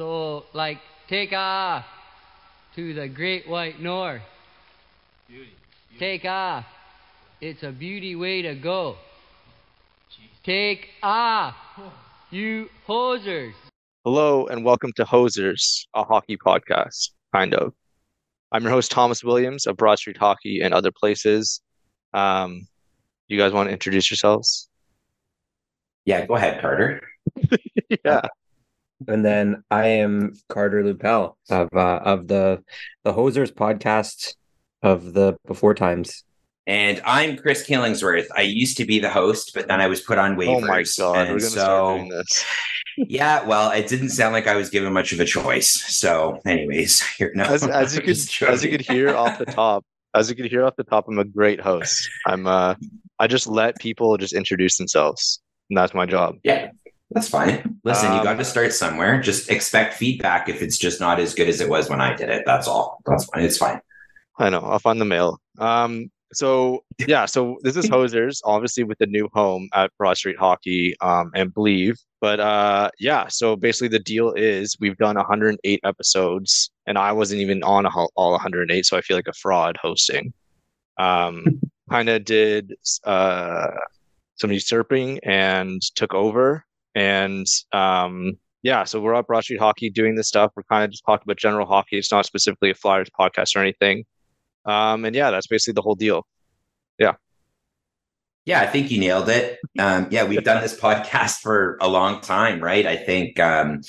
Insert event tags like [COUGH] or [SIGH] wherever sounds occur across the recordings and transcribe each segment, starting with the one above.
So, like, take off to the great white north. Beauty. Beauty. Take off. It's a beauty way to go. Take off, you hosers. Hello and welcome to Hosers, a hockey podcast, kind of. I'm your host, Thomas Williams of Broad Street Hockey and other places. Um, you guys want to introduce yourselves? Yeah, go ahead, Carter. [LAUGHS] yeah. And then I am Carter Lupel of uh, of the the Hosers podcast of the Before Times. And I'm Chris Killingsworth. I used to be the host, but then I was put on waivers. Oh my god, and we're so, start doing this. [LAUGHS] Yeah, well, it didn't sound like I was given much of a choice. So, anyways, [LAUGHS] here no. As, as you I'm [LAUGHS] could just as you could hear off the top, as you could hear off the top, I'm a great host. I'm uh I just let people just introduce themselves. And that's my job. Yeah, that's fine. Listen, you Um, got to start somewhere. Just expect feedback if it's just not as good as it was when I did it. That's all. That's fine. It's fine. I know. I'll find the mail. Um, so yeah, so this is [LAUGHS] Hosers, obviously with the new home at Broad Street Hockey um, and Bleav. But uh, yeah, so basically the deal is we've done 108 episodes, and I wasn't even on all 108, so I feel like a fraud hosting. Um, [LAUGHS] kind of did uh, some usurping and took over, and um, yeah, so we're at Broad Street Hockey doing this stuff. We're kind of just talking about general hockey. It's not specifically a Flyers podcast or anything. Um, and yeah, that's basically the whole deal. Yeah, Yeah, I think you nailed it. Um, yeah, we've done this podcast for a long time, right? I think, um,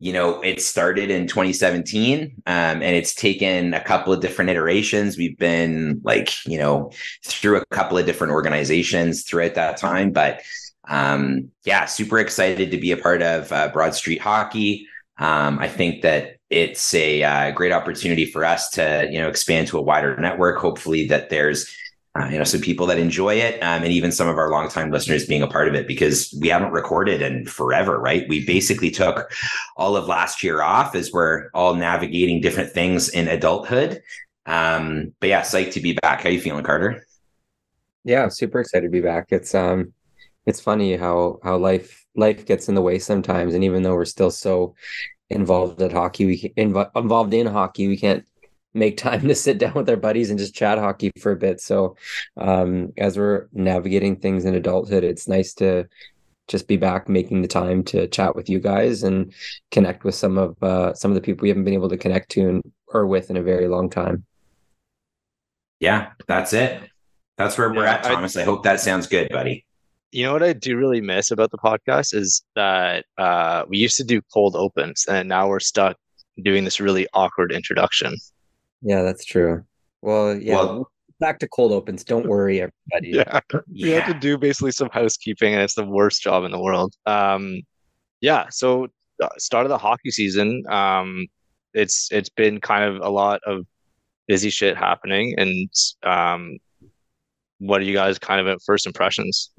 you know, it started in 2017 um, and it's taken a couple of different iterations. We've been like, you know, through a couple of different organizations throughout that time. But um, yeah, super excited to be a part of uh, Broad Street Hockey. Um, I think that it's a uh, great opportunity for us to, you know, expand to a wider network. Hopefully, that there's uh, you know, some people that enjoy it, um, and even some of our longtime listeners being a part of it because we haven't recorded in forever, right? We basically took all of last year off as we're all navigating different things in adulthood. Um, but yeah, psyched to be back. How you feeling, Carter? Yeah, super excited to be back. It's um it's funny how how life life gets in the way sometimes and even though we're still so involved at hockey, we can, inv- involved in hockey, we can't make [LAUGHS] time to sit down with our buddies and just chat hockey for a bit. So, um, as we're navigating things in adulthood, it's nice to just be back, making the time to chat with you guys and connect with some of uh, some of the people we haven't been able to connect to and, or with in a very long time. Yeah, that's it. That's where we're Yeah, at, I- Thomas. I hope that sounds good, buddy. You know what I do really miss about the podcast is that uh, we used to do cold opens, and now we're stuck doing this really awkward introduction. Yeah, that's true. Well, yeah, Well- back to cold opens. Don't worry, everybody. [LAUGHS] Yeah, we have to do basically some housekeeping, and it's the worst job in the world. Um, yeah, so uh, start of the hockey season. Um, it's it's been kind of a lot of busy shit happening, and um, what are you guys kind of at first impressions?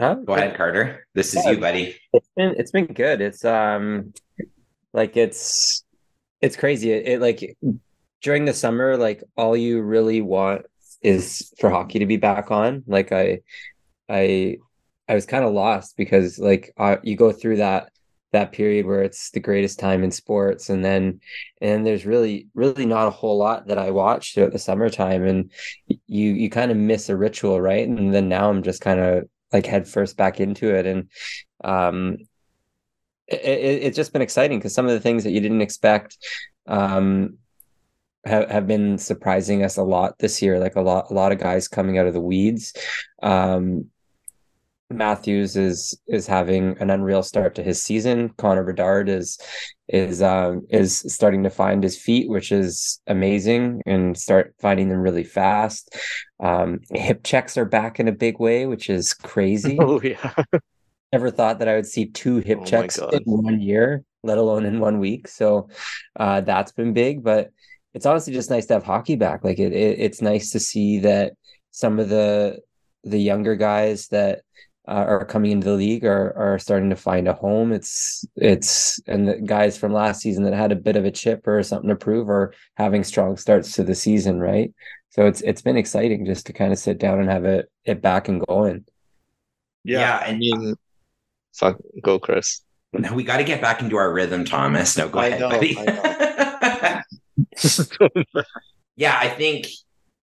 Huh? Go ahead, Carter. This is Yeah. you, buddy. It's been it's been good. It's um like it's it's crazy. It, it like during the summer, like all you really want is for hockey to be back on. Like I I I was kind of lost because like uh, you go through that that period where it's the greatest time in sports and then and there's really really not a whole lot that I watch throughout the summertime and you you kind of miss a ritual right and then now I'm just kind of like head first back into it and um it, it, it's just been exciting because some of the things that you didn't expect um have, have been surprising us a lot this year like a lot a lot of guys coming out of the weeds um Matthews is is having an unreal start to his season. Connor Bedard is is um is starting to find his feet, which is amazing, and start finding them really fast. Um, hip checks are back in a big way, which is [LAUGHS] crazy. Oh yeah, Never thought that I would see two hip Oh checks in one year, let alone in one week. So uh, that's been big, but it's honestly just nice to have hockey back. Like it, it it's nice to see that some of the the younger guys that uh, are coming into the league are are starting to find a home. It's it's and the guys from last season that had a bit of a chip or something to prove are having strong starts to the season, right? So it's it's been exciting just to kind of sit down and have it it back and going. Yeah, I and- mean, fuck, go Chris. Now we got to get back into our rhythm, Thomas. No, go I ahead, know, buddy. I [LAUGHS] [LAUGHS] yeah, I think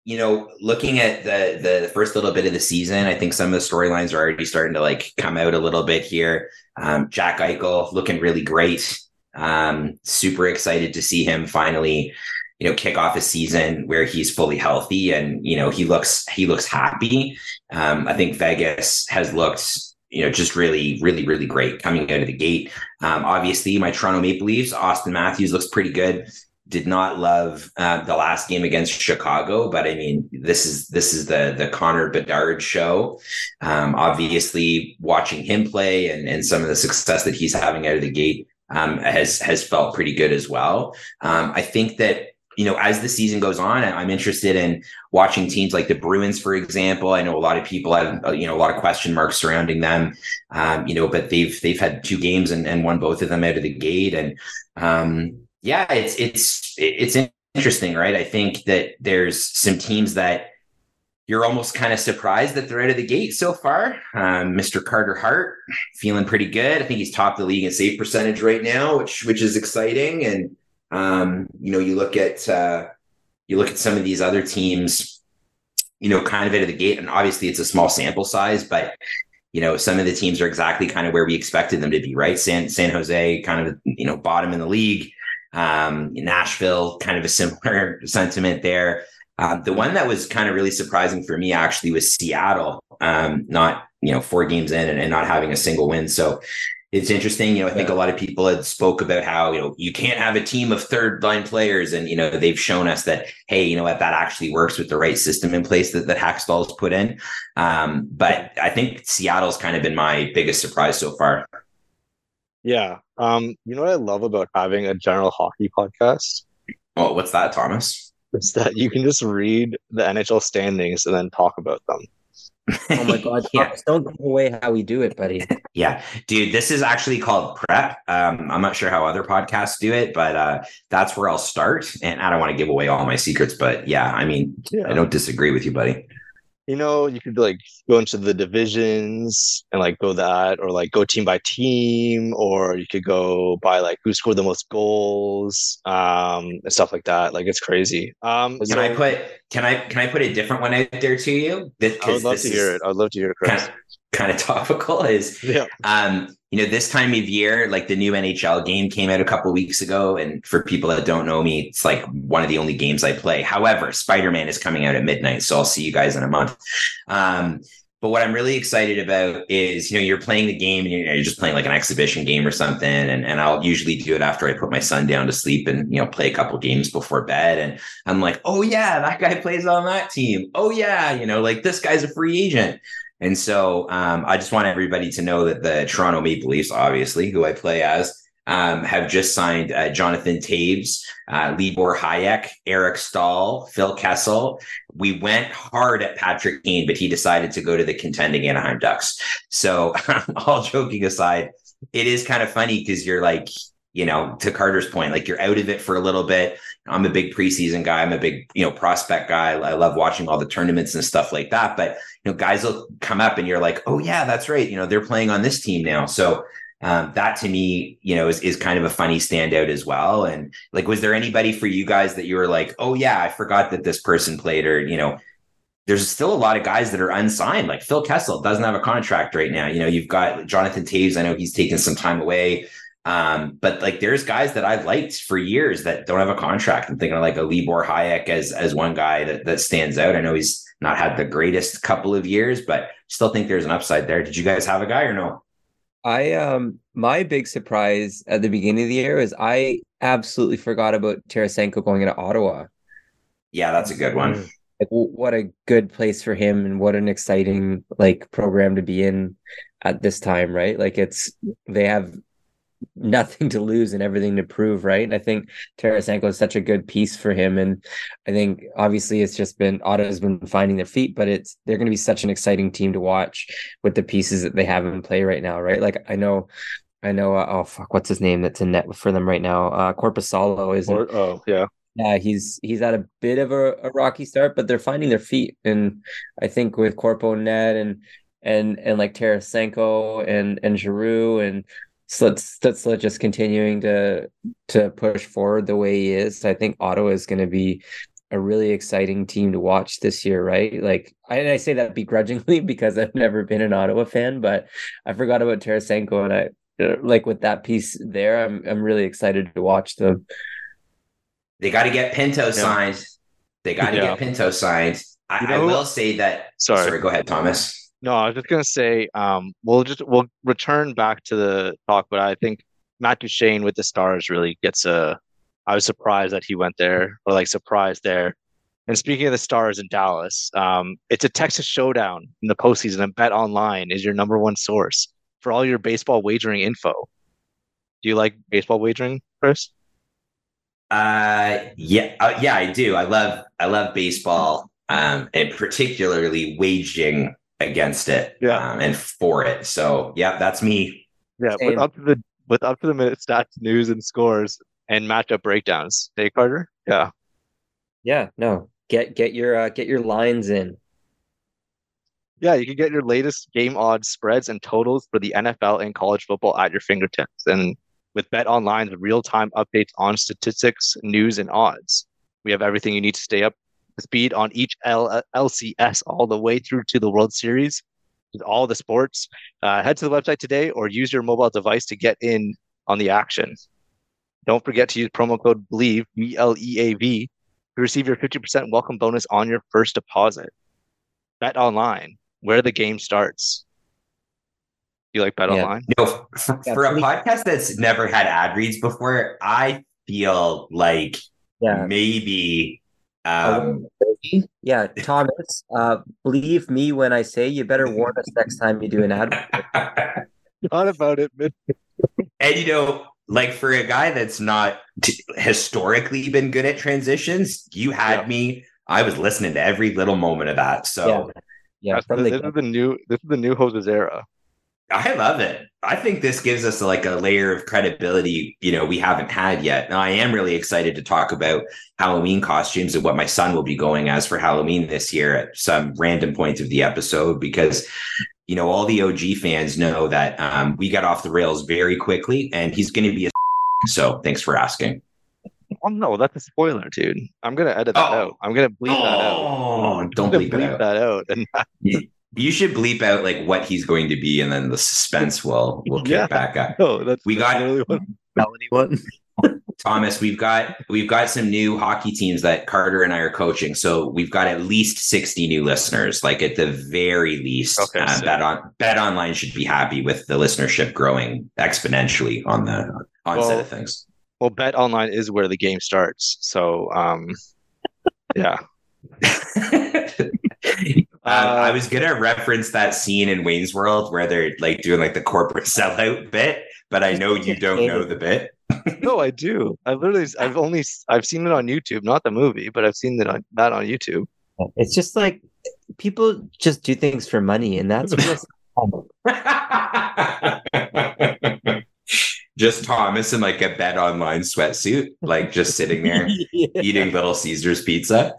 you know, looking at the the first little bit of the season, I think some of the storylines are already starting to like come out a little bit here. Um, Jack Eichel looking really great. Um, super excited to see him finally, you know, kick off a season where he's fully healthy and you know he looks he looks happy. Um, I think Vegas has looked you know, just really, really, really great coming out of the gate. Um, obviously, my Toronto Maple Leafs, Auston Matthews looks pretty good did not love uh, the last game against Chicago, but I mean, this is this is the the Connor Bedard show. Um, obviously, watching him play and and some of the success that he's having out of the gate um, has has felt pretty good as well. Um, I think that you know as the season goes on, I'm interested in watching teams like the Bruins, for example. I know a lot of people have uh, you know a lot of question marks surrounding them, um, you know, but they've they've had two games and, and won both of them out of the gate and um, yeah, it's it's it's interesting, right? I think that there's some teams that you're almost kind of surprised that they're out of the gate so far. Um, Mr. Carter Hart feeling pretty good. I think he's top the league in save percentage right now, which which is exciting. And um, you know, you look at uh, you look at some of these other teams, you know, kind of out of the gate, and obviously it's a small sample size, but you know, some of the teams are exactly kind of where we expected them to be, right? San San Jose, kind of you know, bottom in the league. Um, Nashville, kind of a similar [LAUGHS] sentiment there. Uh, the one that was kind of really surprising for me actually was Seattle, um, not you know four games in and, and, not having a single win. So it's interesting. You know, I think yeah. a lot of people had spoke about how you know you can't have a team of third line players, and you know they've shown us that hey, you know what that actually works with the right system in place that that Hakstol's put in. Um, but I think Seattle's kind of been my biggest surprise so far. Yeah. Um, you know what I love about having a general hockey podcast? Well, what's that, Thomas? It's that you can just read the NHL standings and then talk about them. oh my god, [LAUGHS] yeah. don't give away how we do it, buddy. [LAUGHS] yeah. Dude, this is actually called prep. Um, I'm not sure how other podcasts do it, but uh, that's where I'll start. And I don't want to give away all my secrets, but yeah, I mean, yeah. I don't disagree with you, buddy you know, you could like go into the divisions and like go that, or like go team by team, or you could go by like who scored the most goals, um, and stuff like that. Like it's crazy. Um, can so, I put can I can I put a different one out there to you? This, I would love to hear it. I'd love to hear it, Chris. Kind of, kind of topical is [LAUGHS] yeah. um you know this time of year like the new nhl game came out a couple weeks ago and for people that don't know me it's like one of the only games i play however spider-man is coming out at midnight so i'll see you guys in a month um but what i'm really excited about is you know you're playing the game and you're, just playing like an exhibition game or something and, and i'll usually do it after i put my son down to sleep and you know play a couple games before bed and i'm like oh yeah that guy plays on that team. Oh yeah you know like this guy's a free agent. And so um, I just want everybody to know that the Toronto Maple Leafs, obviously, who I play as, um, have just signed uh, Jonathan Toews, uh, Libor Hajek, Eric Staal, Phil Kessel. We went hard at Patrick Kane, but he decided to go to the contending Anaheim Ducks. So, [LAUGHS] all joking aside, it is kind of funny because you're like, you know, to Carter's point, like you're out of it for a little bit. I'm a big preseason guy. I'm a big, you know, prospect guy. I love watching all the tournaments and stuff like that. But you know, guys will come up and you're like, oh yeah, that's right. You know, they're playing on this team now. So um, that to me, you know, is, is kind of a funny standout as well. And like, was there anybody for you guys that you were like, oh yeah, I forgot that this person played, or you know, there's still a lot of guys that are unsigned. Like Phil Kessel doesn't have a contract right now. You know, you've got Jonathan Toews. I know he's taken some time away. Um, but like there's guys that I've liked for years that don't have a contract. I'm thinking of like a Libor Hajek as as one guy that that stands out. I know he's not had the greatest couple of years, but still think there's an upside there. Did you guys have a guy or no? I um my big surprise at the beginning of the year is I absolutely forgot about Tarasenko going into Ottawa. Yeah, that's a good one. Mm. Like, what a good place for him, and what an exciting like program to be in at this time, right? Like it's they have nothing to lose and everything to prove, right? I think Tarasenko is such a good piece for him. And I think obviously it's just been Ottawa's been finding their feet, but it's they're gonna be such an exciting team to watch with the pieces that they have in play right now, right? Like I know I know uh, oh fuck, what's his name that's in net for them right now? Uh Korpisalo is oh yeah. Yeah, he's he's at a bit of a, a rocky start, but they're finding their feet. And I think with Corpo net and and and like Tarasenko and and Giroux and Stutzle just continuing to to push forward the way he is. I think Ottawa is going to be a really exciting team to watch this year, right? Like I, I say that begrudgingly [LAUGHS] because I've never been an Ottawa fan, but I forgot about Tarasenko and I like with that piece there, I'm I'm really excited to watch them. They got to get Pinto yeah. signed. They got to yeah. get Pinto signed. I, you know, I, will say that. Sorry. sorry, go ahead, Thomas. No, I was just gonna say, um, we'll just we'll return back to the talk, but I think Matt Duchene with the Stars really gets a. I was surprised that he went there, or like surprised there. And speaking of the Stars in Dallas, um, it's a Texas showdown in the postseason, and Bet Online is your number one source for all your baseball wagering info. Do you like baseball wagering, Chris? Uh, yeah, uh, yeah, I do. I love, I love baseball, um, and particularly waging against it, yeah, um, and for it. So, yeah, that's me. Yeah, with up to the with up to the minute stats, news, and scores, and matchup breakdowns. Hey, Carter. Yeah. Yeah. No. Get get your uh, get your lines in. Yeah, you can get your latest game odds, spreads, and totals for the NFL and college football at your fingertips. And with Bet Online's real time updates on statistics, news, and odds, we have everything you need to stay up to speed on each L- LCS all the way through to the World Series with all the sports. Uh, head to the website today or use your mobile device to get in on the action. Don't forget to use promo code BLEAV, B L E A V, to receive your 50% welcome bonus on your first deposit. Bet Online, where the game starts. You like Bet yeah. Online? No, for, for a podcast that's never had ad reads before, I feel like yeah. maybe. Um, yeah, Thomas, uh, believe me when I say you better warn us next time you do an ad. [LAUGHS] Thought about it, man. and you know, like for a guy that's not t- historically been good at transitions, you had yeah. me. I was listening to every little moment of that. So yeah. Yeah, the, this is the new this is the new Hosers era. I love it. I think this gives us like a layer of credibility, you know, we haven't had yet. Now I am really excited to talk about Halloween costumes and what my son will be going as for Halloween this year at some random point of the episode because you know, all the OG fans know that um, we got off the rails very quickly and he's going to be a [LAUGHS] so thanks for asking. Oh no, that's a spoiler, dude. I'm gonna edit that oh. out. I'm gonna bleep oh, that out. Oh, don't bleep, bleep that out. And [LAUGHS] you should bleep out like what he's going to be, and then the suspense will will kick yeah. back up. No, that's we got Melanie [LAUGHS] one. Thomas, we've got we've got some new hockey teams that Carter and I are coaching. So we've got at least 60 new listeners. Like at the very least, okay, uh, bet on bet online should be happy with the listenership growing exponentially on the onset well, of things. Well, bet online is where the game starts. So um yeah. [LAUGHS] Um, I was gonna reference that scene in Wayne's World where they're like doing like the corporate [LAUGHS] sellout bit, but I know you don't know the bit. [LAUGHS] no, I do. I literally, I've only, I've seen it on YouTube, not the movie, but I've seen it on that on YouTube. It's just like people just do things for money, and that's [LAUGHS] just Thomas in like a bet online sweatsuit, like just sitting there yeah. eating Little Caesars pizza.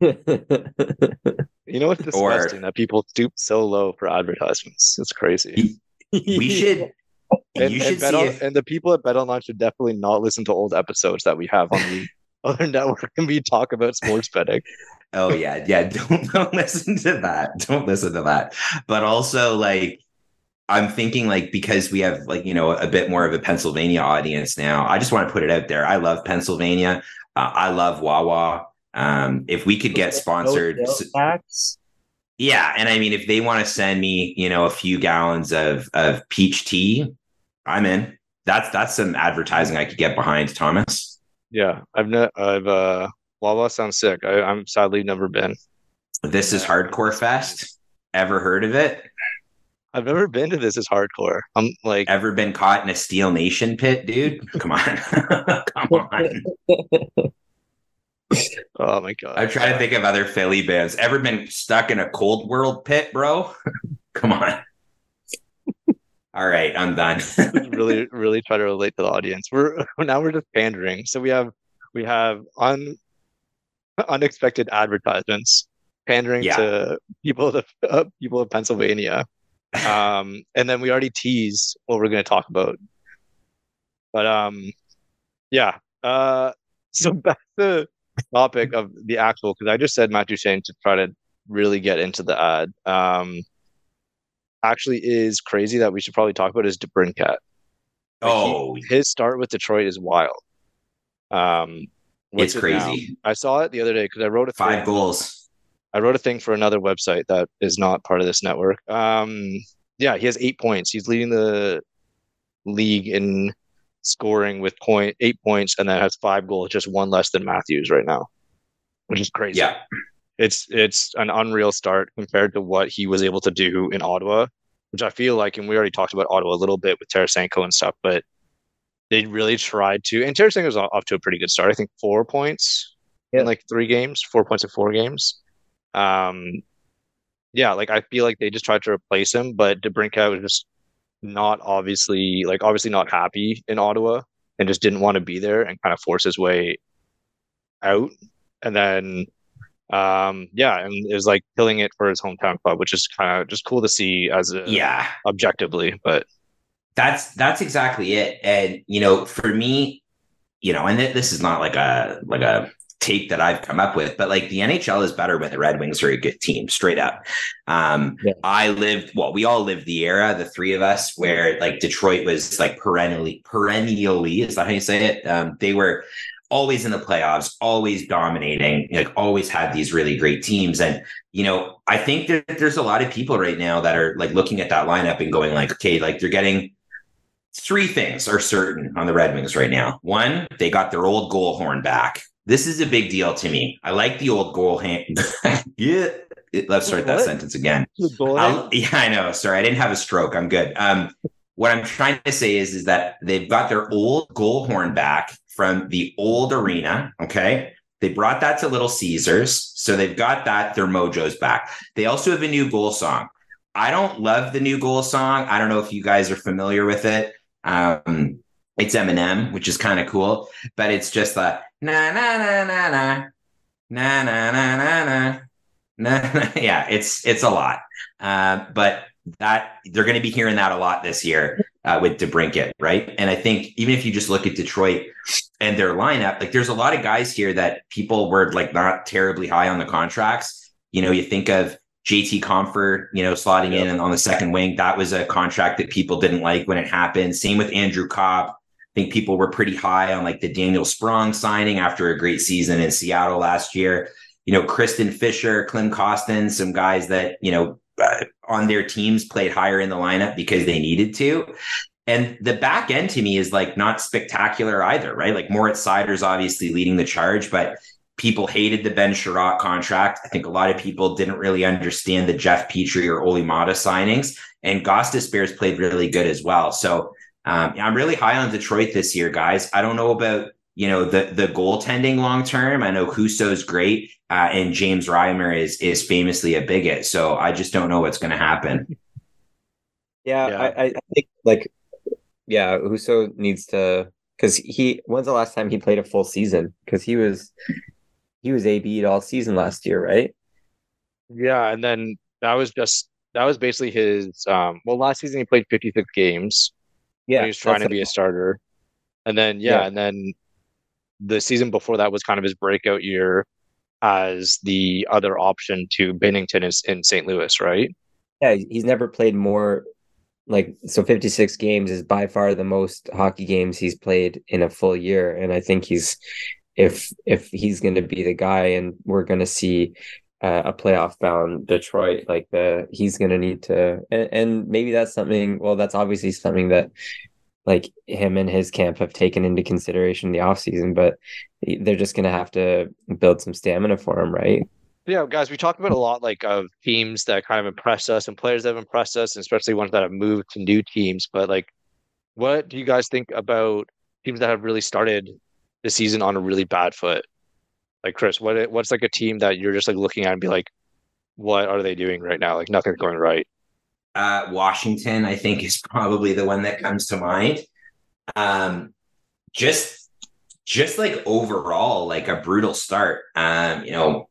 You know what's [LAUGHS] disgusting? Or, that people stoop so low for advertisements. It's crazy. We should. [LAUGHS] And, you should and, on, if... and the people at Bet Online should definitely not listen to old episodes that we have on the [LAUGHS] other network and we talk about sports betting. Oh yeah, yeah. Don't don't listen to that. Don't listen to that. But also like I'm thinking like because we have like you know a bit more of a Pennsylvania audience now. I just want to put it out there. I love Pennsylvania. Uh, I love Wawa. Um, if we could get sponsored, yeah, and I mean if they want to send me you know a few gallons of of peach tea, I'm in. That's that's some advertising I could get behind, Thomas. Yeah, I've not. I've uh, Wawa sounds sick. I, I'm sadly never been. This is Hardcore Fest. Ever heard of it? I've never been to this as hardcore. I'm like ever been caught in a Steel Nation pit, dude? Come on. [LAUGHS] Come on. [LAUGHS] oh my god. I'm trying to think of other Philly bands. Ever been stuck in a cold world pit, bro? [LAUGHS] Come on. All right, I'm done. really, [LAUGHS] really try to relate to the audience. We're [LAUGHS] now we're just pandering. So we have we have un unexpected advertisements pandering yeah. to people of uh, people of Pennsylvania um, and then we already teased what we're going to talk about But um, yeah. Uh, so back to topic of the actual because I just said Matt Duchene to try to really get into the ad. Um, actually is crazy that we should probably talk about is DeBrincat. Like, Oh, he- his start with Detroit is wild. Um, it's it now? crazy. I saw it the other day because I wrote a Five thing- goals. I wrote a thing for another website that is not part of this network. Um, yeah, he has eight points. He's leading the league in scoring with point eight points, and then has five goals, just one less than Matthews right now, which is crazy. Yeah. it's it's an unreal start compared to what he was able to do in Ottawa, which I feel like, and we already talked about Ottawa a little bit with Tarasenko and stuff, but they really tried to. And Tarasenko was off to a pretty good start. I think four points Yeah. in like three games, four points in four games. Um, yeah, like I feel like they just tried to replace him, but DeBrincat was just not obviously like obviously not happy in Ottawa and just didn't want to be there and kind of force his way out. And then um yeah, and it was like killing it for his hometown club, which is kind of just cool to see as a Yeah. objectively. But That's that's exactly it. And you know, for me, you know, and th- this is not like a like a take that I've come up with, but like the NHL is better when the Red Wings are a good team, straight up. Um, Yeah. I lived, well, we all lived the era, the three of us, where like Detroit was like perennially, perennially, is that how you say it? Um, they were always in the playoffs, always dominating, like always had these really great teams. And, you know, I think that there's a lot of people right now that are like looking at that lineup and going like, okay, like they're getting three things are certain on the Red Wings right now. One, they got their old goal horn back. This is a big deal to me. I like the old goal hand. [LAUGHS] yeah. Let's start that What? sentence again. Yeah, I know. Sorry, I didn't have a stroke. I'm good. Um, what I'm trying to say is, is that they've got their old goal horn back from the old arena. Okay. They brought that to Little Caesars. So they've got that. Their mojo's back. They also have a new goal song. I don't love the new goal song. I don't know if you guys are familiar with it. Um, it's Eminem, which is kind of cool, but it's just a na na na na na na na na na na na. [LAUGHS] Yeah, it's it's a lot. Uh, but that they're going to be hearing that a lot this year uh, with DeBrincat, right? And I think even if you just look at Detroit and their lineup, like there's a lot of guys here that people were like not terribly high on the contracts. You know, you think of JT Compher, you know, slotting in and on the second wing. That was a contract that people didn't like when it happened. Same with Andrew Copp. I think people were pretty high on like the Daniel Sprong signing after a great season in Seattle last year. You know, Christian Fischer, Klim Kostin, some guys that, you know, uh, on their teams played higher in the lineup because they needed to. And the back end to me is like not spectacular either, right? Like Moritz Seider's obviously leading the charge, but people hated the Ben Chiarot contract. I think a lot of people didn't really understand the Jeff Petry or Olli Maatta signings. And Gostisbehere played really good as well. So um, I'm really high on Detroit this year, guys. I don't know about you know the the goaltending long term. I know Husso's great, uh, and James Reimer is is famously a bigot. So I just don't know what's going to happen. Yeah, Yeah. I, I I think like yeah, Husso needs to because he when's the last time he played a full season? Because he was he was AB'd all season last year, right? Yeah, and then that was just that was basically his um well last season he played 56 games. Yeah, he was trying to be a starter. And then yeah, Yeah. and then the season before that was kind of his breakout year as the other option to Binnington is in St. Louis, right? Yeah, he's never played more like so 56 games is by far the most hockey games he's played in a full year and I think he's if if he's going to be the guy and we're going to see uh, a playoff bound Detroit like the he's going to need to and, and maybe that's something well that's obviously something that like him and his camp have taken into consideration the offseason but they're just going to have to build some stamina for him right Yeah, guys, we talked about a lot like of teams that kind of impress us and players that have impressed us, and especially ones that have moved to new teams. But like, what do you guys think about teams that have really started the season on a really bad foot? Like Chris, what what's like a team that you're just like looking at and be like, what are they doing right now? Like nothing's going right. Uh, Washington, I think, is probably the one that comes to mind. Um, just, just like overall, like a brutal start. Um, you know,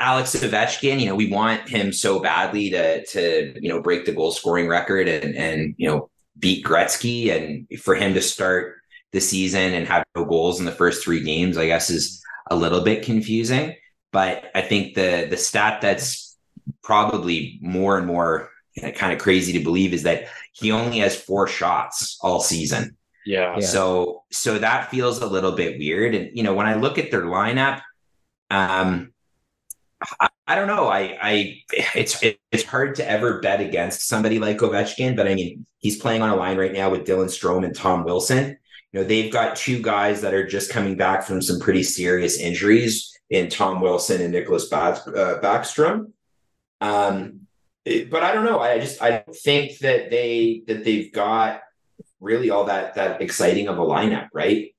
Alex Ovechkin, you know, we want him so badly to to you know break the goal scoring record and and you know beat Gretzky, and for him to start the season and have no goals in the first three games, I guess is a little bit confusing. But I think the the stat that's probably more and more kind of crazy to believe is that he only has four shots all season. Yeah. Yeah. So so that feels a little bit weird. And you know, when I look at their lineup, um, I, I don't know. I I it's it, it's hard to ever bet against somebody like Ovechkin, but I mean, he's playing on a line right now with Dylan Strome and Tom Wilson. You know, they've got two guys that are just coming back from some pretty serious injuries in Tom Wilson and Nicholas uh, Backstrom. Um, but I don't know. I just I think that they that they've got really all that that exciting of a lineup, right?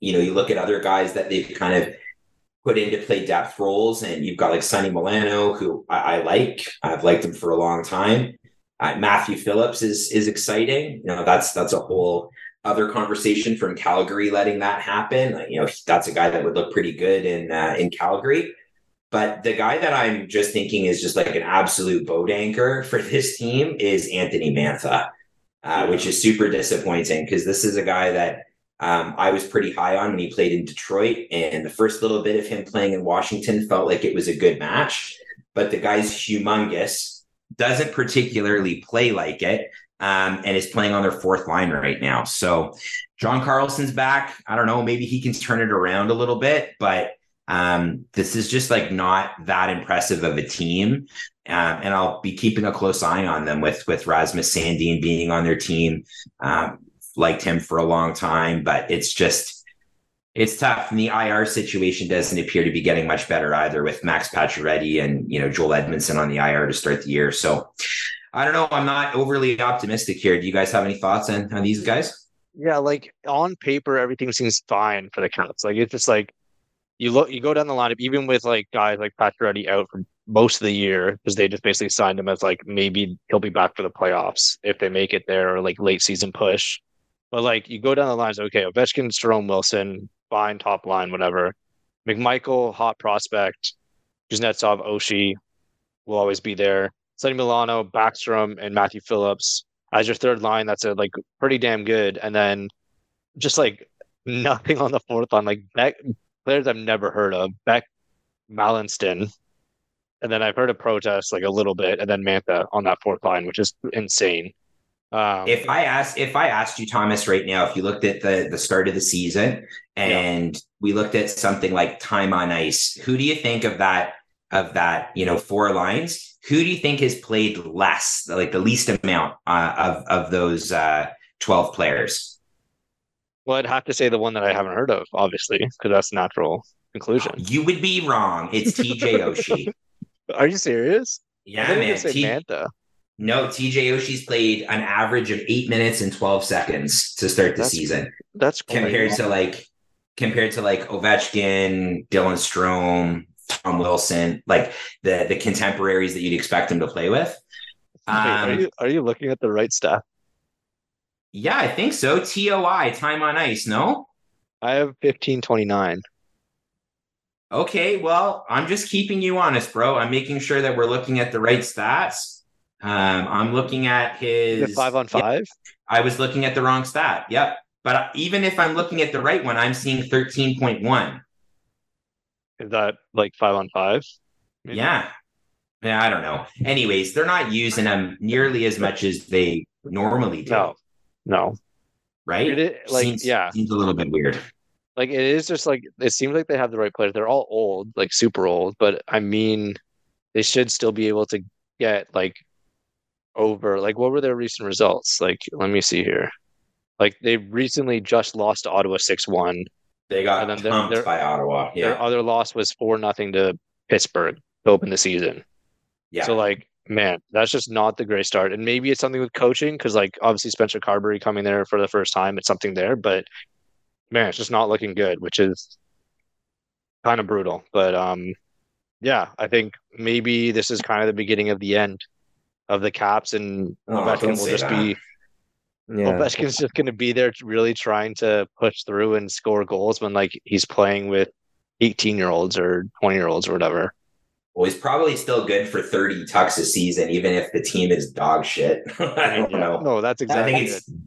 You know, you look at other guys that they've kind of put into play depth roles, and you've got like Sonny Milano, who I, I like. I've liked him for a long time. Uh, Matthew Phillips is is exciting. You know, that's that's a whole other conversation from Calgary letting that happen. Like, you know, that's a guy that would look pretty good in uh, in Calgary. But the guy that I'm just thinking is just like an absolute boat anchor for this team is Anthony Mantha, uh, which is super disappointing because this is a guy that um, I was pretty high on when he played in Detroit. And the first little bit of him playing in Washington felt like it was a good match. But the guy's humongous, doesn't particularly play like it, um, and is playing on their fourth line right now. So John Carlson's back. I don't know. Maybe he can turn it around a little bit, but um, this is just like not that impressive of a team. Um, and I'll be keeping a close eye on them with with Rasmus Sandin being on their team. Um, liked him for a long time, but it's just it's tough. And the IR situation doesn't appear to be getting much better either with Max Pacioretty and you know Joel Edmundson on the IR to start the year. So I don't know. I'm not overly optimistic here. Do you guys have any thoughts on, on these guys? Yeah, like on paper, everything seems fine for the Caps. Like it's just like you look, you go down the lineup, even with like guys like Pacioretty out for most of the year because they just basically signed him as like maybe he'll be back for the playoffs if they make it there or like late season push. But like you go down the lines, okay, Ovechkin, Jerome Wilson, fine top line, whatever. McMichael, hot prospect. Kuznetsov, Oshie will always be there. Sonny Milano, Backstrom, and Matthew Phillips as your third line. That's a like pretty damn good. And then just like nothing on the fourth line, like Beck players I've never heard of. Beck Malenstyn. And then I've heard of Protas like a little bit, and then Mantha on that fourth line, which is insane. Um, If I asked if I asked you, Thomas, right now, if you looked at the the start of the season and we looked at something like time on ice, who do you think of that of that, you know, four lines? Who do you think has played less, like the least amount uh, of of those uh, twelve players? well, I'd have to say the one that I haven't heard of, obviously, because that's natural conclusion. You would be wrong. It's TJ Oshie. [LAUGHS] Are you serious? Yeah, were man. T- Mantha. no, TJ Oshie's played an average of eight minutes and twelve seconds to start the That's season. That's compared to like compared to like Ovechkin, Dylan Strome, Tom Wilson, like the the contemporaries that you'd expect him to play with. Wait, are Um, you are you looking at the right stuff? yeah, I think so. TOI, time on ice, no? I have fifteen twenty nine. Okay, well, I'm just keeping you honest, bro. I'm making sure that we're looking at the right stats. Um, I'm looking at his Five on five. I was looking at the wrong stat. Yep. But even if I'm looking at the right one, I'm seeing 13.1. Is that like five on five? Maybe? Yeah. Yeah, I don't know. Anyways, they're not using them nearly as much as they normally do. No, no. Right? It is, like seems, yeah, Seems a little bit weird. like it is just like it seems like they have the right players. They're all old, like super old, but I mean, they should still be able to get like over. Like, what were their recent results? Like, let me see here. Like they recently just lost to Ottawa six one. They got And then they're- by Ottawa. Their other loss was four nothing to Pittsburgh to open the season. Yeah. So like, man, that's just not the great start. And maybe it's something with coaching because like obviously Spencer Carbery coming there for the first time, it's something there. But man, it's just not looking good, which is kind of brutal. But um, yeah, I think maybe this is kind of the beginning of the end of the Caps, and Oh, Ovechkin will just that. be Yeah. Ovechkin's just going to be there really trying to push through and score goals when like he's playing with 18 year olds or 20 year olds or whatever. Well, he's probably still good for 30 tucks a season, even if the team is dog shit. [LAUGHS] I don't know. No, that's exactly. I exactly think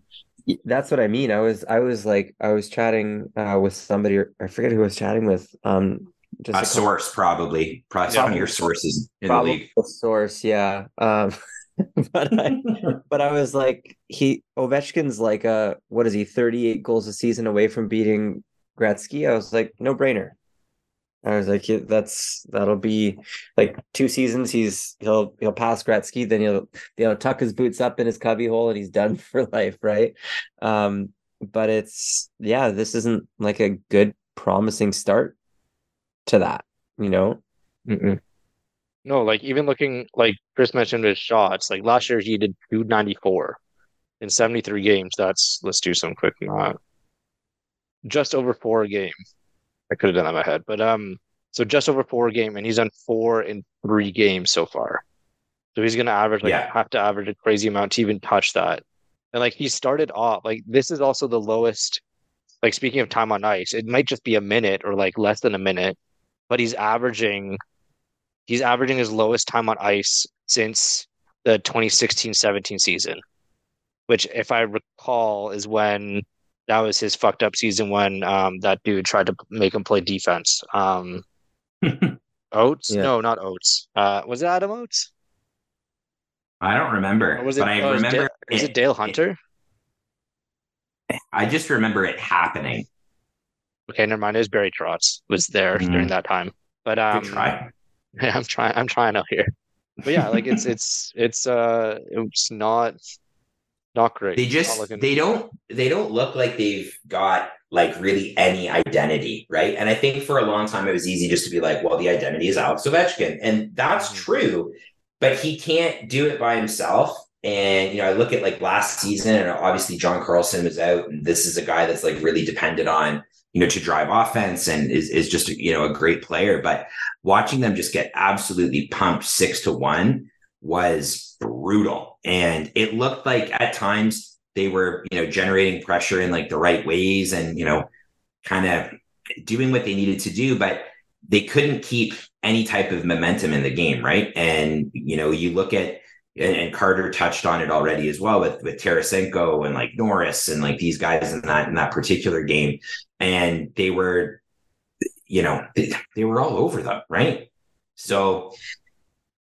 it. it's That's what I mean. I was I was like I was chatting uh, with somebody or I forget who I was chatting with. Um just a couple- source, probably. Probably some of your sources in the probably league. the source, yeah. Um [LAUGHS] [LAUGHS] but I [LAUGHS] but I was like he Ovechkin's like a what is he 38 goals a season away from beating Gretzky. I was like no brainer. I was like, yeah, that's that'll be like two seasons. He's he'll he'll pass Gretzky, then he'll you know tuck his boots up in his cubby hole, and he's done [LAUGHS] for life, right? Um, but it's yeah, this isn't like a good, promising start to that, you know. Mm-mm. No, like even looking like Chris mentioned his shots, like last year he did 294 in 73 games. That's let's do some quick math. Just over four a game. I could have done that in my head, but um, so just over four a game, and he's done four in three games so far. So he's gonna average like Yeah. have to average a crazy amount to even touch that. And like he started off like this is also the lowest. Like speaking of time on ice, it might just be a minute or like less than a minute, but he's averaging he's averaging his lowest time on ice since the 2016-17 season which if i recall is when that was his fucked up season when um that dude tried to make him play defense um [LAUGHS] oates Yeah. no not oates uh was it adam oates I don't remember, or was it, but I oh, remember. dale, was it dale hunter I just remember it happening. okay never mind it was barry trotz was there Mhm. during that time but um Good try. [LAUGHS] i'm trying i'm trying out here but yeah like it's it's it's uh it's not not great They just they don't they don't look like they've got like really any identity, right? And I think for a long time it was easy just to be like, well, the identity is Alex Ovechkin, and that's Mhm. true, but he can't do it by himself. And you know, I look at like last season, and obviously John Carlson was out, and this is a guy that's like really dependent on you know to drive offense and is is just you know a great player. But watching them just get absolutely pumped six to one was brutal, and it looked like at times they were you know generating pressure in like the right ways and you know kind of doing what they needed to do, but they couldn't keep any type of momentum in the game, right? And you know, you look at and, and Carter touched on it already as well with with Tarasenko and like Norris and like these guys in that in that particular game, and they were, you know, they, they were all over them, right? So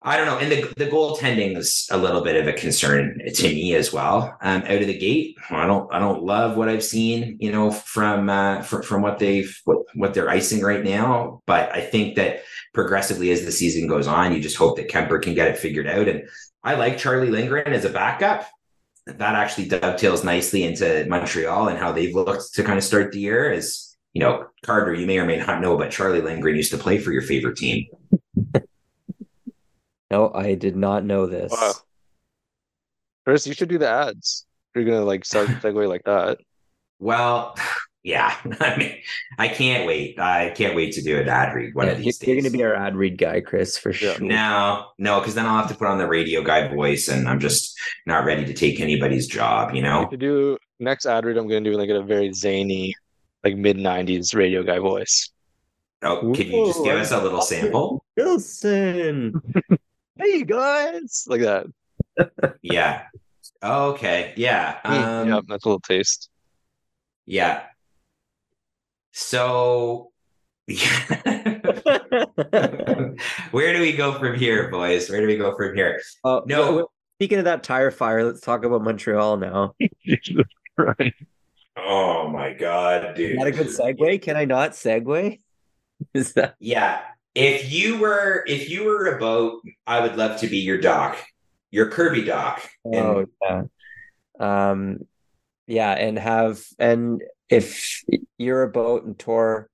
I don't know, and the the goaltending is a little bit of a concern to me as well. Um, out of the gate, I don't I don't love what I've seen, you know, from uh, from, from what they've what, what they're icing right now. But I think that progressively as the season goes on, you just hope that Kuemper can get it figured out. And I like Charlie Lindgren as a backup. That actually dovetails nicely into Montreal and how they've looked to kind of start the year. As you know, Carter, you may or may not know, but Charlie Lindgren used to play for your favorite team. [LAUGHS] No, I did not know this. Wow. Chris, you should do the ads. You're gonna like start segue like that. Well, yeah. [LAUGHS] I mean, I can't wait. I can't wait to do an ad read one Yeah, of you- these you're going to be our ad read guy, Chris, for sure. No, no, because then I'll have to put on the radio guy voice, and I'm just not ready to take anybody's job. You know. To do next ad read, I'm gonna do like a very zany, like mid '90s radio guy voice. Oh, could you just give us a little sample? Wilson. [LAUGHS] Hey guys, like that. Yeah. Okay. Yeah. Um, yep, that's a little taste. Yeah. So. [LAUGHS] Where do we go from here, boys? Where do we go from here? Oh, No. w- w- Speaking of that tire fire, let's talk about Montreal now. [LAUGHS] Jesus Christ. Oh my god, dude! Is that a good segue? Can I not segue? [LAUGHS] Is that Yeah. If you were if you were a boat, I would love to be your dock. Your Kirby dock. And- oh yeah. Um yeah, and have and if you're a boat and tour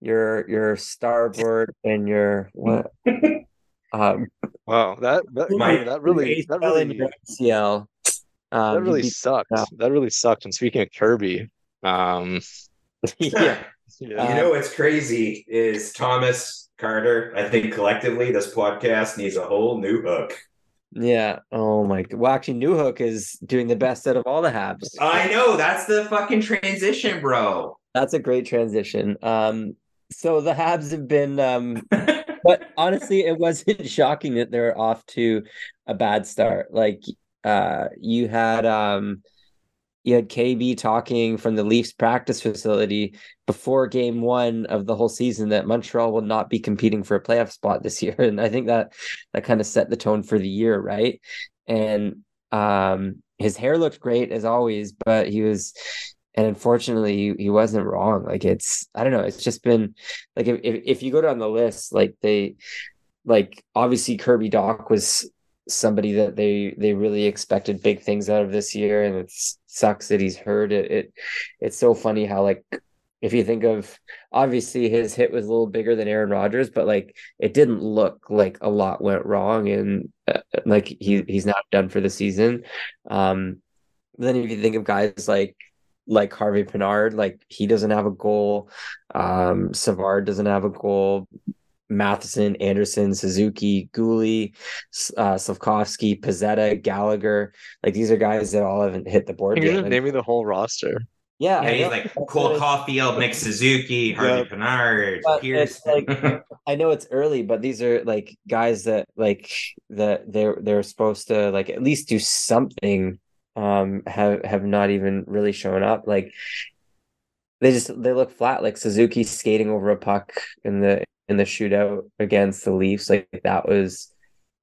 your your starboard and your what [LAUGHS] um Wow, that that, My- that really that really your um, that really be- sucked. yeah. That really sucked. And speaking of Kirby, um, [LAUGHS] yeah. [LAUGHS] yeah, you know what's crazy is Thomas Carter. I think collectively this podcast needs a whole new hook. Yeah. Oh my god. Well, actually, Newhook is doing the best out of all the Habs. I know that's the fucking transition, bro. That's a great transition. Um, so the Habs have been um [LAUGHS] but honestly, it wasn't [LAUGHS] shocking that they're off to a bad start. Like uh you had um you had KB talking from the Leafs practice facility before game one of the whole season that Montreal will not be competing for a playoff spot this year. [LAUGHS] And I think that that kind of set the tone for the year, right? And um his hair looked great as always, but he was and unfortunately he, he wasn't wrong. Like it's I don't know, it's just been like if, if you go down the list, like they like obviously Kirby Dach was somebody that they they really expected big things out of this year and it sucks that he's hurt. It, it it's so funny how like if you think of obviously his hit was a little bigger than Aaron Rodgers but like it didn't look like a lot went wrong and uh, like he he's not done for the season. Um then if you think of guys like like Harvey Pinard like he doesn't have a goal. Um Savard doesn't have a goal Matheson, Anderson, Suzuki, Guhle, uh, Slafkovsky, Pezzetta, Gallagher. Like these are guys that all haven't hit the board You're yet. gonna name me the whole roster. Yeah, Yeah, he's like That's Cole what it- Caulfield, Nick Suzuki, Harvey Yep. Pinard, But Pierce. it's like [LAUGHS] I know it's early, but these are like guys that like that they're they're supposed to like at least do something. Um, have have not even really shown up. Like they just they look flat. Like Suzuki skating over a puck in the in the shootout against the Leafs. Like that was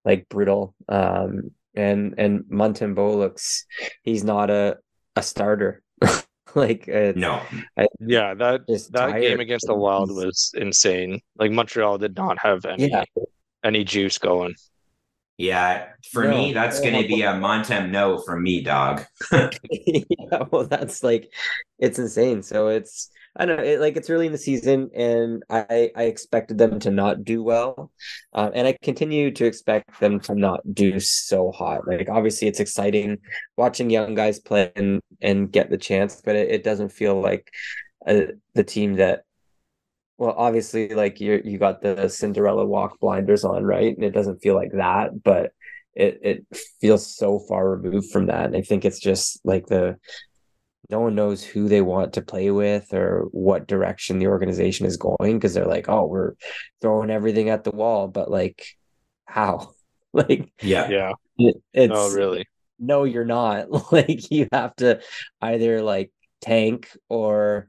like brutal. Um, and and Montembeault looks he's not a a starter. [LAUGHS] like it's no, Yeah, that that game against the Wild was insane. Like Montreal did not have any yeah. any juice going. yeah, for No. me, that's going to be a Montem no from me, dog. [LAUGHS] [LAUGHS] yeah, well, that's like it's insane. So it's I don't know, it, like it's early in the season, and I I expected them to not do well, um, and I continue to expect them to not do so hot. Like obviously, it's exciting watching young guys play and and get the chance, but it, it doesn't feel like uh, the team that. Well, obviously, like you you got the Cinderella walk blinders on, right? And it doesn't feel like that, but it it feels so far removed from that. And I think it's just like the no one knows who they want to play with or what direction the organization is going because they're like, oh, we're throwing everything at the wall, but like how? [LAUGHS] Like Yeah. Yeah. it- it's Oh, really? no, you're not. [LAUGHS] Like you have to either like tank or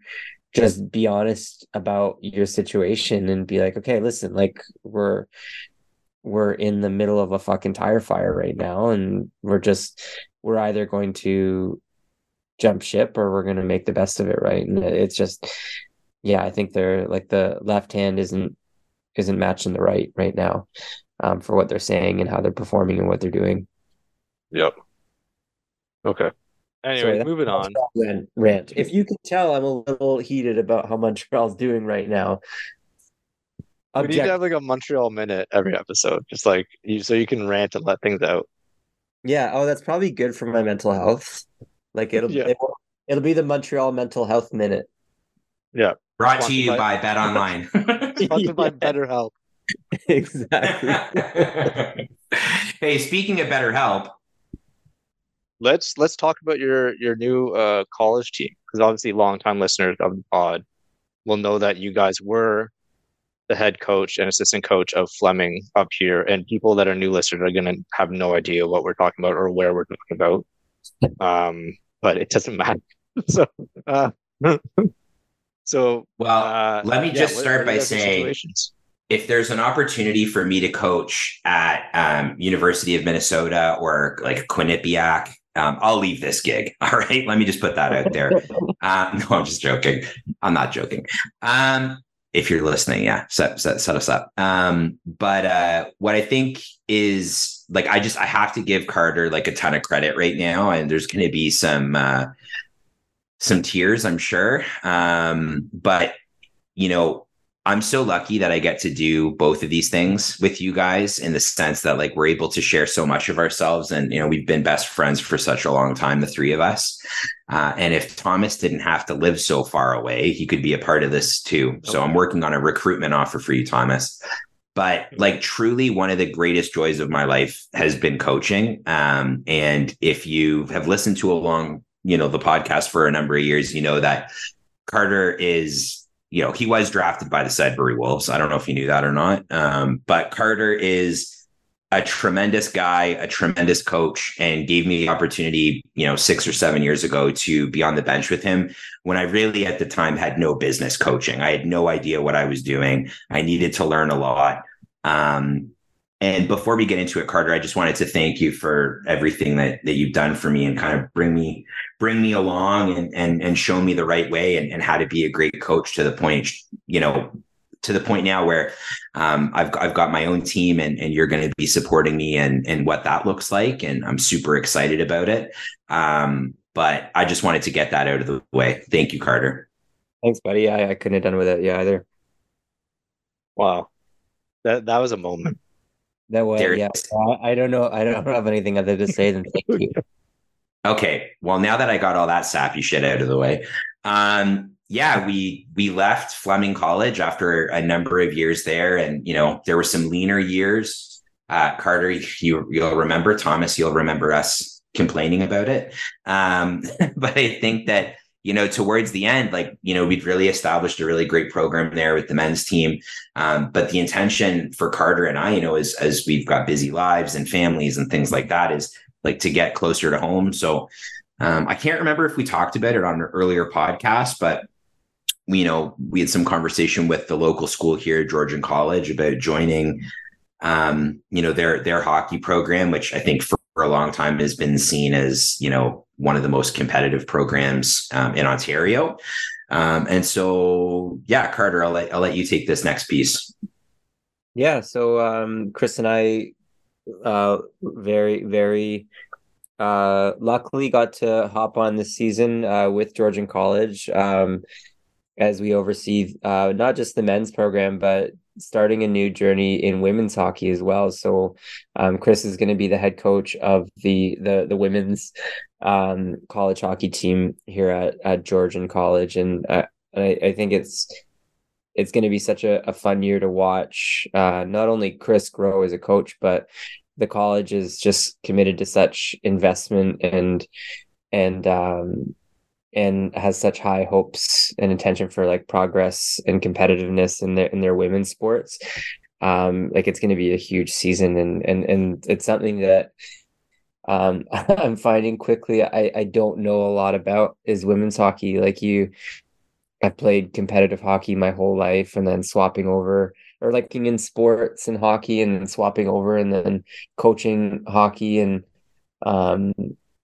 just be honest about your situation and be like, okay, listen, like we're we're in the middle of a fucking tire fire right now and we're just we're either going to jump ship or we're going to make the best of it, right? And it's just yeah, I think they're like the left hand isn't isn't matching the right right now um, for what they're saying and how they're performing and what they're doing. Yep. Okay. Anyway, Sorry, moving on. Rant, rant. If you can tell, I'm a little heated about how Montreal's doing right now. We need to have like a Montreal minute every episode, just like you, so you can rant and let things out. yeah. Oh, that's probably good for my mental health. Like [LAUGHS] it'll Yeah. it'll, it'll be the Montreal mental health minute. Yeah. Brought to you Sponsored by Bet Online. [LAUGHS] Sponsored by [LAUGHS] BetterHelp. exactly. hey, speaking of BetterHelp, Let's let's talk about your your new uh college team because obviously longtime listeners of the pod will know that you guys were the head coach and assistant coach of Fleming up here, and people that are new listeners are gonna have no idea what we're talking about or where we're talking about. Um, but it doesn't matter. [LAUGHS] so, uh, [LAUGHS] so well, uh, let me yeah, just start by saying situations? if there's an opportunity for me to coach at um, University of Minnesota or like Quinnipiac, um, I'll leave this gig. [LAUGHS] All right, let me just put that out there. Uh, no, I'm just joking. I'm not joking. If you're listening, yeah, set, set, set us up. Um, but uh, what I think is like, I just I have to give Carter like a ton of credit right now, and there's going to be some uh, some tears, I'm sure. Um, but you know, I'm so lucky that I get to do both of these things with you guys in the sense that like we're able to share so much of ourselves and you know we've been best friends for such a long time the three of us. Uh, and if Thomas didn't have to live so far away he could be a part of this too. So I'm working on a recruitment offer for you Thomas. But like truly one of the greatest joys of my life has been coaching. Um, and if you have listened to along you know the podcast for a number of years you know that Carter is you know, he was drafted by the Sudbury Wolves. I don't know if you knew that or not. Um, but Carter is a tremendous guy, a tremendous coach, and gave me the opportunity, you know, six or seven years ago to be on the bench with him when I really at the time had no business coaching. I had no idea what I was doing. I needed to learn a lot. Um, and before we get into it, Carter, I just wanted to thank you for everything that that you've done for me and kind of bring me bring me along and and and show me the right way and, and how to be a great coach to the point, you know, to the point now where um, I've I've got my own team and and you're going to be supporting me and and what that looks like, and I'm super excited about it. Um, but I just wanted to get that out of the way. Thank you, Carter. Thanks, buddy. I, I couldn't have done without you either. Wow, that that was a moment. That was There yeah. I, I don't know. I don't have anything other to say than thank you. [LAUGHS] Okay. Well, now that I got all that sappy shit out of the way, um, yeah, we we left Fleming College after a number of years there, and you know there were some leaner years. Uh, Carter, you you'll remember Thomas, you'll remember us complaining about it. Um, [LAUGHS] but I think that you know towards the end, like you know, we'd really established a really great program there with the men's team. Um, but the intention for Carter and I, you know, as as we've got busy lives and families and things like that, is like to get closer to home. So um, I can't remember if we talked about it on an earlier podcast, but you know, we had some conversation with the local school here, Georgian College, about joining, um, you know, their their hockey program, which I think for, for a long time has been seen as you know one of the most competitive programs um, in Ontario. Um, and so, yeah, Carter, I'll let I'll let you take this next piece. Yeah, so um Chris and I uh very very uh luckily got to hop on this season uh with Georgian College um as we oversee uh not just the men's program but starting a new journey in women's hockey as well. So um Chris is going to be the head coach of the the the women's um college hockey team here at at Georgian College and uh, I I think it's it's going to be such a, a fun year to watch uh, not only Chris grow as a coach, but the college is just committed to such investment and and um, and has such high hopes and intention for like progress and competitiveness in their in their women's sports. Um, like it's going to be a huge season, and and and it's something that um, [LAUGHS] I'm finding quickly. I I don't know a lot about is women's hockey. Like you, I've played competitive hockey my whole life and then swapping over or like being in sports and hockey and then swapping over and then coaching hockey and um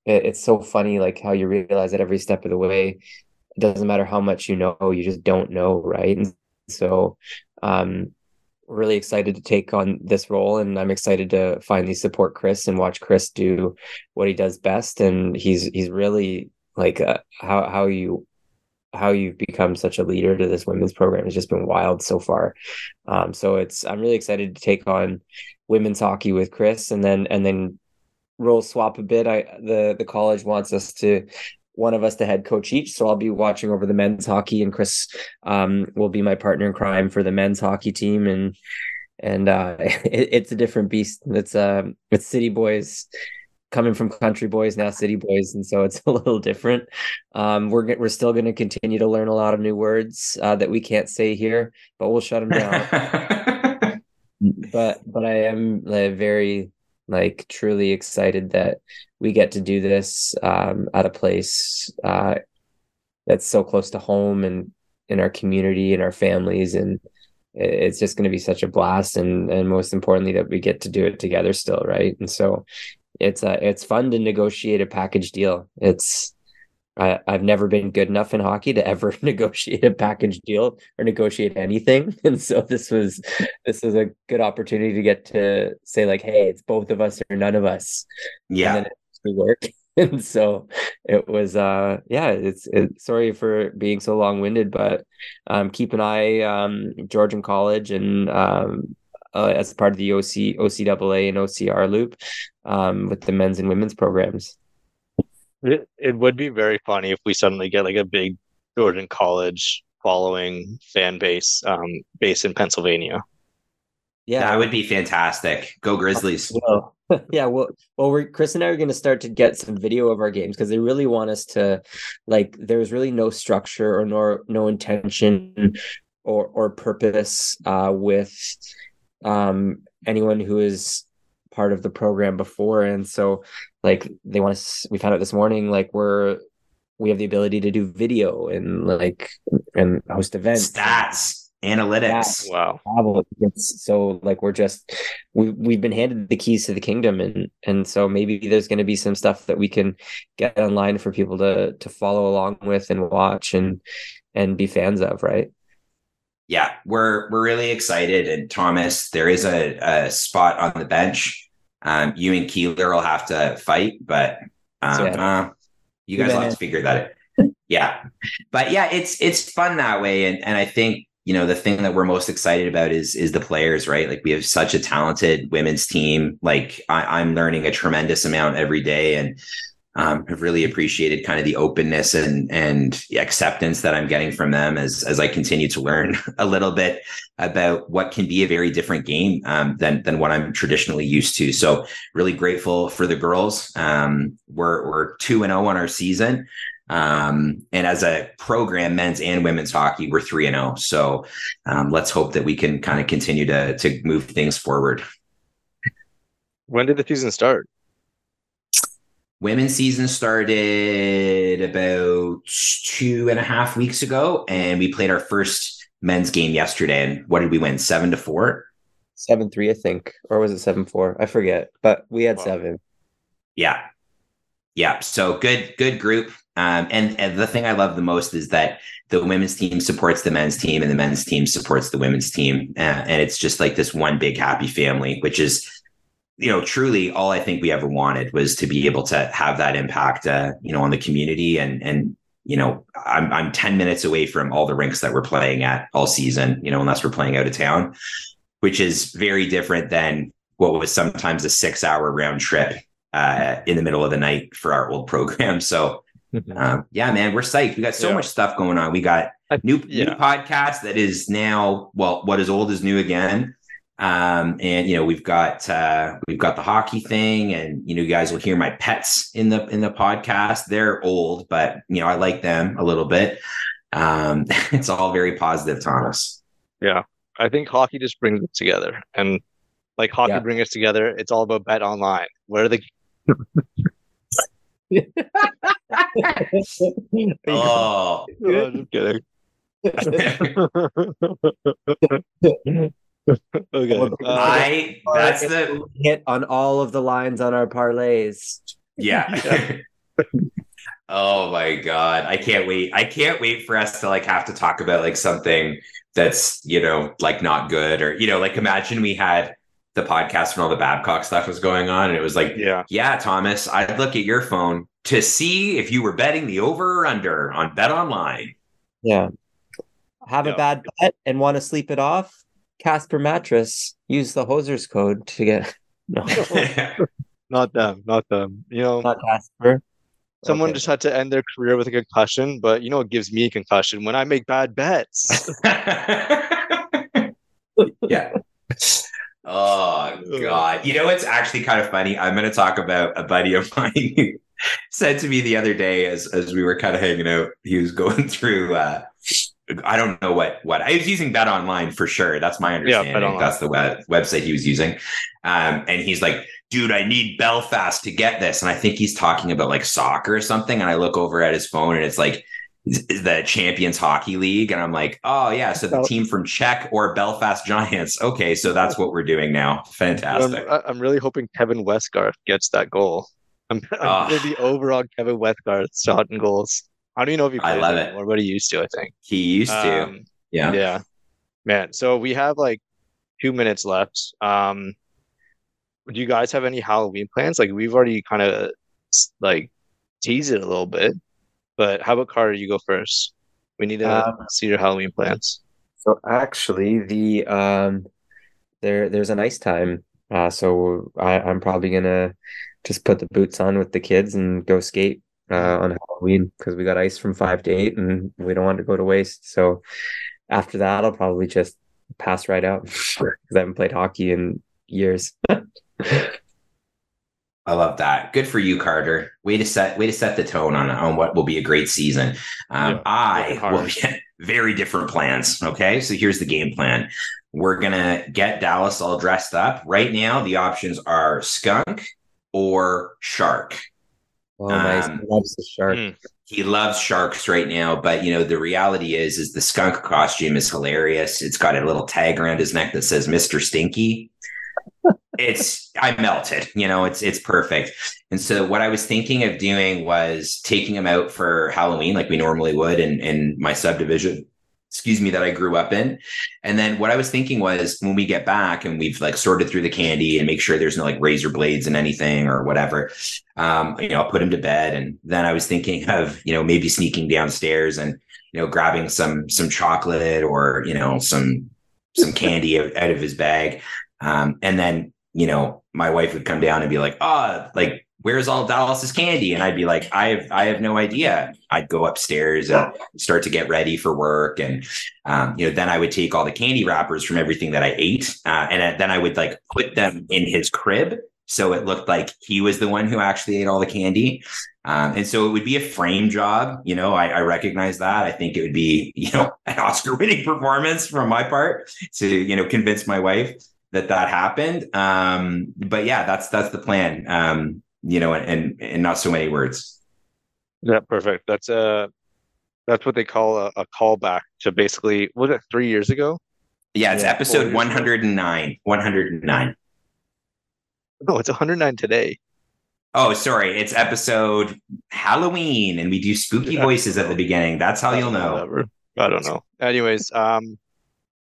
it, it's so funny like how you realize that every step of the way it doesn't matter how much you know you just don't know right and so um really excited to take on this role and I'm excited to finally support Chris and watch Chris do what he does best and he's he's really like uh, how how you how you've become such a leader to this women's program has just been wild so far. Um, so it's I'm really excited to take on women's hockey with Chris, and then and then role swap a bit. I the the college wants us to one of us to head coach each, so I'll be watching over the men's hockey, and Chris um, will be my partner in crime for the men's hockey team, and and uh, [LAUGHS] it, it's a different beast. It's um it's city boys coming from country boys now city boys. And so it's [LAUGHS] a little different. Um, we're we're still going to continue to learn a lot of new words uh, that we can't say here but we'll shut them down. [LAUGHS] But but i am uh, very like truly excited that we get to do this um, at a place uh, that's so close to home and in our community and our families and it's just going to be such a blast and and most importantly that we get to do it together still right and so it's uh, it's fun to negotiate a package deal. It's I, I've never been good enough in hockey to ever [LAUGHS] negotiate a package deal or negotiate anything, [LAUGHS] and so this was this was a good opportunity to get to say like, hey, it's both of us or none of us. yeah. and then actually. [LAUGHS] And so it was uh yeah it's it, sorry for being so long-winded but um keep an eye um Georgian College and um uh, as part of the OC OCAA and OCR loop um, with the men's and women's programs. It, it would be very funny if we suddenly get like a big Georgian College following fan base um based in Pennsylvania. Yeah, That would be fantastic. Go Grizzlies. [LAUGHS] Well, [LAUGHS] yeah, well, well, we're Chris and I are going to start to get some video of our games because they really want us to, like, there's really no structure or no no intention or or purpose uh, with um, anyone who is part of the program before, and so like they want us. We found out this morning, like we're we have the ability to do video and like and host events, Stats, analytics. Wow. It's so like we're just we we've been handed the keys to the kingdom and and so maybe there's going to be some stuff that we can get online for people to to follow along with and watch and and be fans of, right? yeah, we're we're really excited. And Thomas, there is a, a spot on the bench. Um, you and Keeler will have to fight, but um, Yeah. uh, you guys will have to figure that out. [LAUGHS] yeah, but yeah, it's it's fun that way, and and I think you know the thing that we're most excited about is is the players, right? Like we have such a talented women's team. Like I, I'm learning a tremendous amount every day, and um, have really appreciated kind of the openness and and acceptance that I'm getting from them as as I continue to learn [LAUGHS] a little bit about what can be a very different game um, than than what I'm traditionally used to. So really grateful for the girls. Um, we're we're two and zero on our season. Um, and as a program, men's and women's hockey, we're three and zero. So um, let's hope that we can kind of continue to to move things forward. When did the season start? Women's season started about two and a half weeks ago, and we played our first men's game yesterday. And what did we win? Seven to four. Seven three, I think, or was it seven four? I forget, but we had Wow. seven. Yeah, yeah. So good, good group. Um, and and the thing I love the most is that the women's team supports the men's team, and the men's team supports the women's team, uh, and it's just like this one big happy family, which is you know, truly all I think we ever wanted was to be able to have that impact, uh, you know, on the community. And, and, you know, I'm, I'm 10 minutes away from all the rinks that we're playing at all season, you know, unless we're playing out of town, which is very different than what was sometimes a six hour round trip, uh, in the middle of the night for our old [LAUGHS] program. So, um, yeah, man, we're psyched. We got so Yeah. much stuff going on. We got new, yeah. new podcast that is now, well, what is old is new again um and you know we've got uh we've got the hockey thing and you know you guys will hear my pets in the in the podcast they're old but you know i like them a little bit um [LAUGHS] it's all very positive thomas Yeah, I think hockey just brings us together, and like hockey Yeah. bring us together. It's all about bet online. Where are the [LAUGHS] oh No, I'm just kidding. [LAUGHS] [LAUGHS] okay. I that's the hit on all of the lines on our parlays. yeah [LAUGHS] [LAUGHS] oh my god i can't wait i can't wait for us to like have to talk about like something that's you know like not good or you know like imagine we had the podcast when all the babcock stuff was going on and it was like yeah. yeah thomas i'd look at your phone to see if you were betting the over or under on bet online Yeah. Have Yeah. a bad bet and want to sleep it off? Casper mattress. Use the hosers code to get [LAUGHS] no [LAUGHS] Not them. Not them. You know, not Casper. someone Okay. just had to end their career with a concussion, but you know what gives me a concussion when I make bad bets. [LAUGHS] yeah. Oh God. You know what's actually kind of funny? I'm gonna talk about a buddy of mine who said to me the other day as as we were kind of hanging out, he was going through uh I don't know what what I was using Bet Online for sure. That's my understanding. BetOnline. That's the web, website he was using. Um, and he's like, dude, I need Belfast to get this. And I think he's talking about like soccer or something. And I look over at his phone and it's like the Champions Hockey League. And I'm like, oh yeah, so the Oh. team from Czech or Belfast Giants. Okay, so that's what we're doing now. I'm, Fantastic. I- I'm really hoping Kevin Westgarth gets that goal. I'm, [LAUGHS] I'm Ah. gonna be over on Kevin Westgarth's shot and goals. I don't even know if he I plays love it. anymore, but he used to, I think. He used to. Um, yeah. yeah man so we have like two minutes left um do you guys have any halloween plans like we've already kind of like teased it a little bit but how about carter you go first we need to Um, see your halloween plans So actually, the um, there there's a nice time. Uh, so I, I'm probably gonna just put the boots on with the kids and go skate uh, on Halloween because we got ice from five to eight and we don't want to go to waste. So after that, I'll probably just pass right out [LAUGHS] because I haven't played hockey in years. [LAUGHS] I love that. Good for you, Carter. Way to set way to set the tone on on what will be a great season. Um, Yeah, I will get [LAUGHS] very different plans. Okay, so here's the game plan. We're gonna get Dallas all dressed up. Right now, the options are skunk or shark. Oh, nice. Um, Loves the shark. Mm. he loves sharks right now but you know the reality is is the skunk costume is hilarious it's got a little tag around his neck that says mr stinky it's i melted you know it's it's perfect and so what i was thinking of doing was taking him out for halloween like we normally would in in my subdivision excuse me that i grew up in and then what i was thinking was when we get back and we've like sorted through the candy and make sure there's no like razor blades in anything or whatever um, you know, I'll put him to bed. And then I was thinking [LAUGHS] of, you know, maybe sneaking downstairs and, you know, grabbing some, some chocolate or, you know, some, some [LAUGHS] candy out out of his bag. Um, and then, you know, my wife would come down and be like, oh, like, where's all Dallas's candy? And I'd be like, I have, I have no idea. I'd go upstairs and start to get ready for work. And, um, you know, then I would take all the candy wrappers from everything that I ate. Uh, and then I would like put them in his crib so it looked like he was the one who actually ate all the candy. Um, and so it would be a frame job. You know, I, I recognize that. I think it would be, you know, [LAUGHS] an Oscar winning performance from my part to, you know, convince my wife that that happened. Um, but yeah, that's, that's the plan. Um, you know, and, and not so many words. Yeah, perfect. That's a that's what they call a, a callback to basically was it three years ago? Yeah. It's Yeah, episode 109, 109. No, it's 109 today. Oh, sorry. It's episode Halloween and we do spooky Yeah. voices at the beginning. That's how you'll know. Whatever. I don't know. Anyways, um,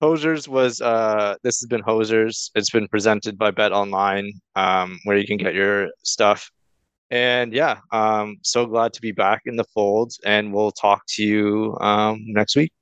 Hosers was uh, this has been Hosers. It's been presented by Bet Online, um, where you can get your stuff. And yeah, um, so glad to be back in the fold, and we'll talk to you um next week.